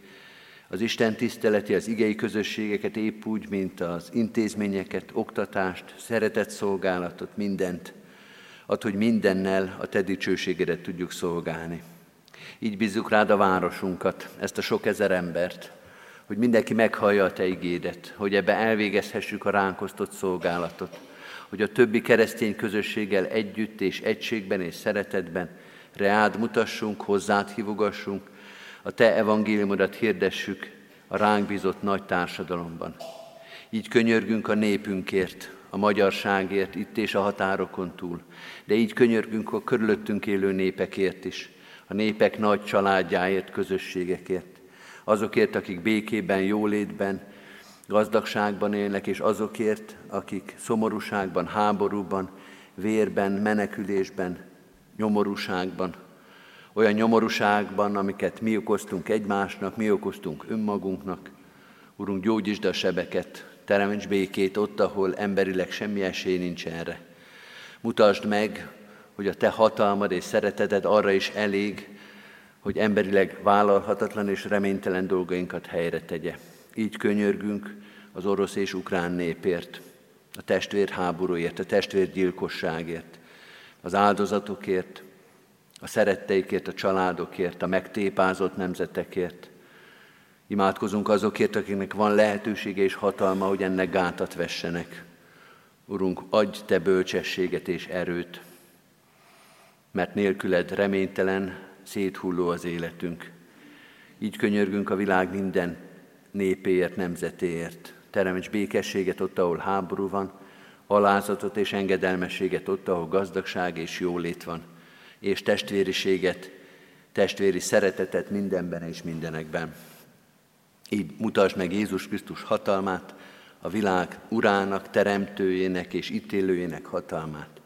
az Isten tiszteleti, az igei közösségeket épp úgy, mint az intézményeket, oktatást, szeretett szolgálatot, mindent, ad, hogy mindennel a te dicsőségedet tudjuk szolgálni. Így bízzuk rád a városunkat, ezt a sok ezer embert, hogy mindenki meghallja a Te igédet, hogy ebbe elvégezhessük a ránk osztott szolgálatot, hogy a többi keresztény közösséggel együtt és egységben és szeretetben reád mutassunk, hozzád hívogassunk, a Te evangéliumodat hirdessük a ránk bízott nagy társadalomban. Így könyörgünk a népünkért, a magyarságért itt és a határokon túl, de így könyörgünk a körülöttünk élő népekért is, a népek nagy családjáért, közösségekért azokért, akik békében, jólétben, gazdagságban élnek, és azokért, akik szomorúságban, háborúban, vérben, menekülésben, nyomorúságban, olyan nyomorúságban, amiket mi okoztunk egymásnak, mi okoztunk önmagunknak. Urunk, gyógyítsd a sebeket, teremts békét ott, ahol emberileg semmi esély nincs erre. Mutasd meg, hogy a Te hatalmad és szereteted arra is elég, hogy emberileg vállalhatatlan és reménytelen dolgainkat helyre tegye. Így könyörgünk az orosz és ukrán népért, a testvérháborúért, a testvérgyilkosságért, az áldozatokért, a szeretteikért, a családokért, a megtépázott nemzetekért. Imádkozunk azokért, akiknek van lehetősége és hatalma, hogy ennek gátat vessenek. Urunk, adj Te bölcsességet és erőt, mert nélküled reménytelen, széthulló az életünk. Így könyörgünk a világ minden népéért, nemzetéért. Teremts békességet ott, ahol háború van, alázatot és engedelmességet ott, ahol gazdagság és jólét van, és testvériséget, testvéri szeretetet mindenben és mindenekben. Így mutasd meg Jézus Krisztus hatalmát, a világ urának, teremtőjének és ítélőjének hatalmát.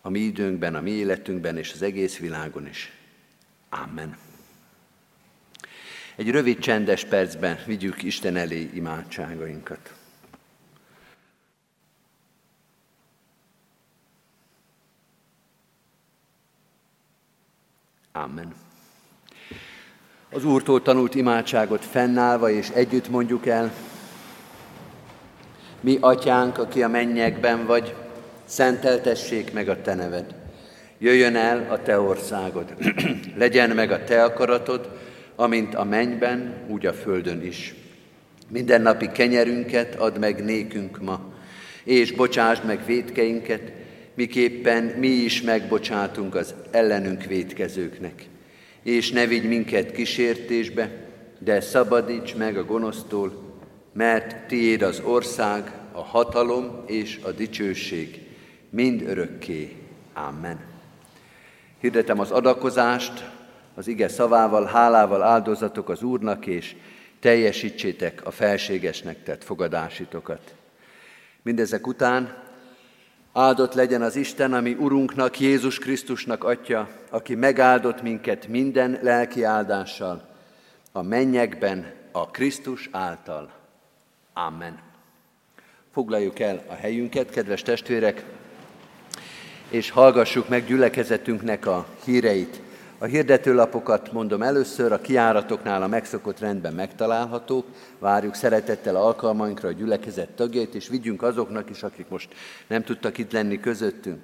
A mi időnkben, a mi életünkben és az egész világon is. Amen. Egy rövid csendes percben vigyük Isten elé imádságainkat. Amen. Az Úrtól tanult imádságot fennállva és együtt mondjuk el. Mi, atyánk, aki a mennyekben vagy, szenteltessék meg a te neved. Jöjjön el a te országod. Legyen meg a te akaratod, amint a mennyben, úgy a földön is. Minden napi kenyerünket add meg nékünk ma, és bocsásd meg védkeinket, miképpen mi is megbocsátunk az ellenünk védkezőknek. És ne vigy minket kísértésbe, de szabadíts meg a gonosztól, mert tiéd az ország, a hatalom és a dicsőség, mind örökké. Amen. Hirdetem az adakozást, az ige szavával, hálával áldozatok az Úrnak, és teljesítsétek a felségesnek tett fogadásitokat. Mindezek után áldott legyen az Isten, ami Urunknak, Jézus Krisztusnak Atya, aki megáldott minket minden lelki áldással, a mennyekben, a Krisztus által. Amen. Foglaljuk el a helyünket, kedves testvérek, és hallgassuk meg gyülekezetünknek a híreit. A hirdetőlapokat mondom először, a kiáratoknál a megszokott rendben megtalálhatók. Várjuk szeretettel alkalmainkra a gyülekezet tagjait, és vigyünk azoknak is, akik most nem tudtak itt lenni közöttünk.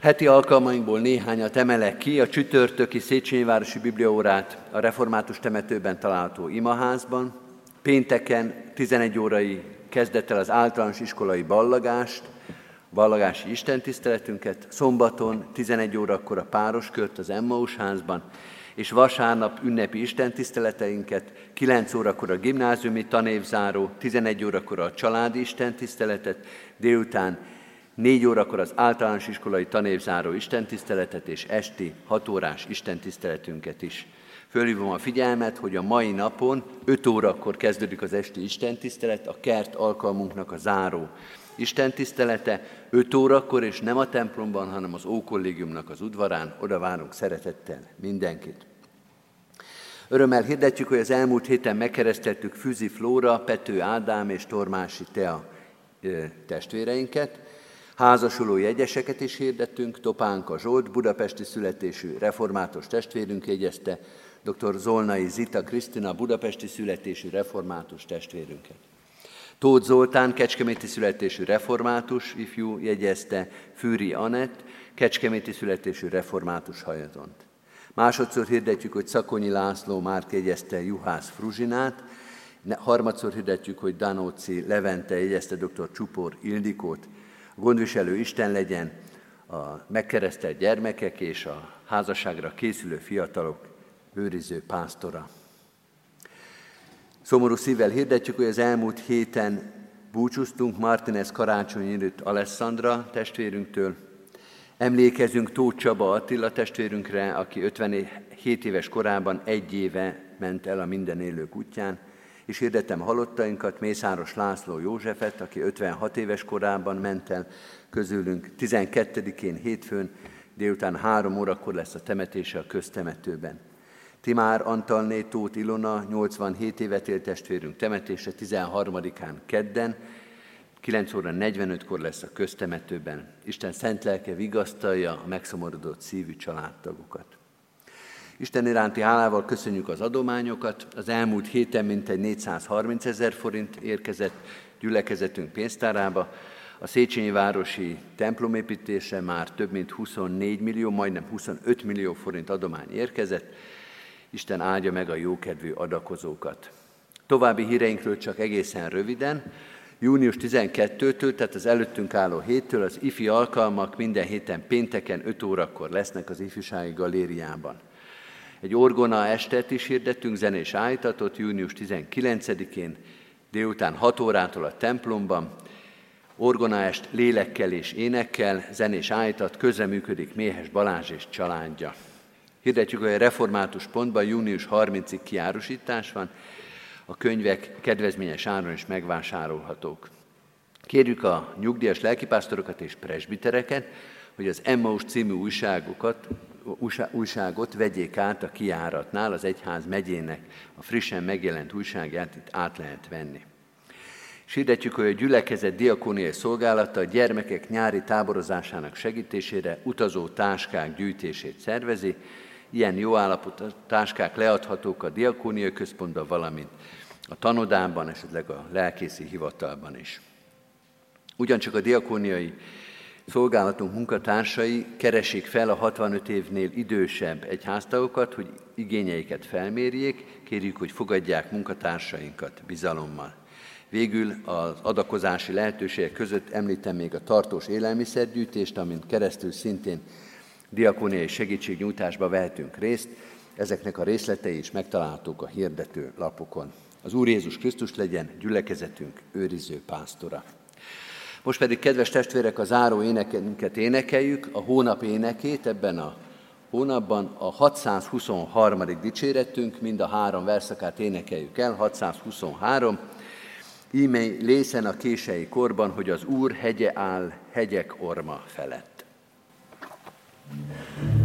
Heti alkalmainkból néhányat emelek ki, a csütörtöki Széchenyi Városi Bibliaórát a Református temetőben található imaházban, pénteken 11 órai kezdett el az általános iskolai ballagást, ballagási istentiszteletünket, szombaton 11 órakor a pároskört az Emmaus házban, és vasárnap ünnepi istentiszteleteinket, 9 órakor a gimnáziumi tanévzáró, 11 órakor a családi istentiszteletet, délután 4 órakor az általános iskolai tanévzáró istentiszteletet, és esti 6 órás istentiszteletünket is. Fölhívom a figyelmet, hogy a mai napon 5 órakor kezdődik az esti istentisztelet, a kert alkalmunknak a záró Isten tisztelete 5 órakor, és nem a templomban, hanem az Ókollégiumnak az udvarán. Oda várunk szeretettel mindenkit. Örömmel hirdetjük, hogy az elmúlt héten megkeresztettük Füzi Flóra, Pető Ádám és Tormási Tea testvéreinket. Házasuló jegyeseket is hirdettünk, Topánka Zsolt, budapesti születésű református testvérünk jegyezte, dr. Zolnai Zita Krisztina, budapesti születésű református testvérünket. Tóth Zoltán, kecskeméti születésű református ifjú jegyezte, Fűri Anett, kecskeméti születésű református hajazont. Másodszor hirdetjük, hogy Szakonyi László már jegyezte Juhász Fruzsinát, harmadszor hirdetjük, hogy Danóci Levente jegyezte dr. Csupor Ildikót, gondviselő Isten legyen, a megkeresztelt gyermekek és a házasságra készülő fiatalok őriző pásztora. Szomorú szívvel hirdetjük, hogy az elmúlt héten búcsúztunk Martinez karácsony időtt Alessandra testvérünktől. Emlékezünk Tóth Csaba Attila testvérünkre, aki 57 éves korában egy éve ment el a minden élők útján, és hirdetem halottainkat, Mészáros László Józsefet, aki 56 éves korában ment el közülünk 12-én hétfőn, délután három órakor lesz a temetése a köztemetőben. Timár Antalné Tóth Ilona, 87 évet élt testvérünk temetése 13-án kedden, 9 óra 45-kor lesz a köztemetőben. Isten szent lelke vigasztalja a megszomorodott szívű családtagokat. Isten iránti hálával köszönjük az adományokat. Az elmúlt héten mintegy 430 ezer forint érkezett gyülekezetünk pénztárába. A Széchenyi városi templomépítése már több mint 24 millió, majdnem 25 millió forint adomány érkezett Isten áldja meg a jókedvű adakozókat. További híreinkről csak egészen röviden. Június 12-től, tehát az előttünk álló héttől az ifi alkalmak minden héten pénteken 5 órakor lesznek az ifjúsági galériában. Egy orgona estet is hirdettünk, zenés állítatot június 19-én, délután 6 órától a templomban. Orgonaest lélekkel és énekkel, zenés állítat, közreműködik Méhes Balázs és családja. Hirdetjük, hogy a református pontban június 30-ig kiárusítás van. a könyvek kedvezményes áron is megvásárolhatók. Kérjük a nyugdíjas lelkipásztorokat és presbitereket, hogy az Emmaus című újságokat, újságot vegyék át a kiáratnál, az egyház megyének a frissen megjelent újságját itt át lehet venni. És hirdetjük, hogy a gyülekezet diakóniai szolgálata a gyermekek nyári táborozásának segítésére utazó táskák gyűjtését szervezi. Ilyen jó állapotú táskák leadhatók a diakóniai központban, valamint a tanodában, esetleg a lelkészi hivatalban is. Ugyancsak a diakóniai szolgálatunk munkatársai keresik fel a 65 évnél idősebb egyháztagokat, hogy igényeiket felmérjék, kérjük, hogy fogadják munkatársainkat bizalommal. Végül az adakozási lehetőségek között említem még a tartós élelmiszergyűjtést, amint keresztül szintén diakóniai segítségnyújtásba vehetünk részt. Ezeknek a részletei is megtalálhatók a hirdető lapokon. Az Úr Jézus Krisztus legyen gyülekezetünk őriző pásztora. Most pedig, kedves testvérek, a záró énekenket énekeljük, a hónap énekét ebben a hónapban a 623. dicséretünk, mind a három verszakát énekeljük el, 623. Ímely lészen a kései korban, hogy az Úr hegye áll hegyek orma felett. Mm-hmm.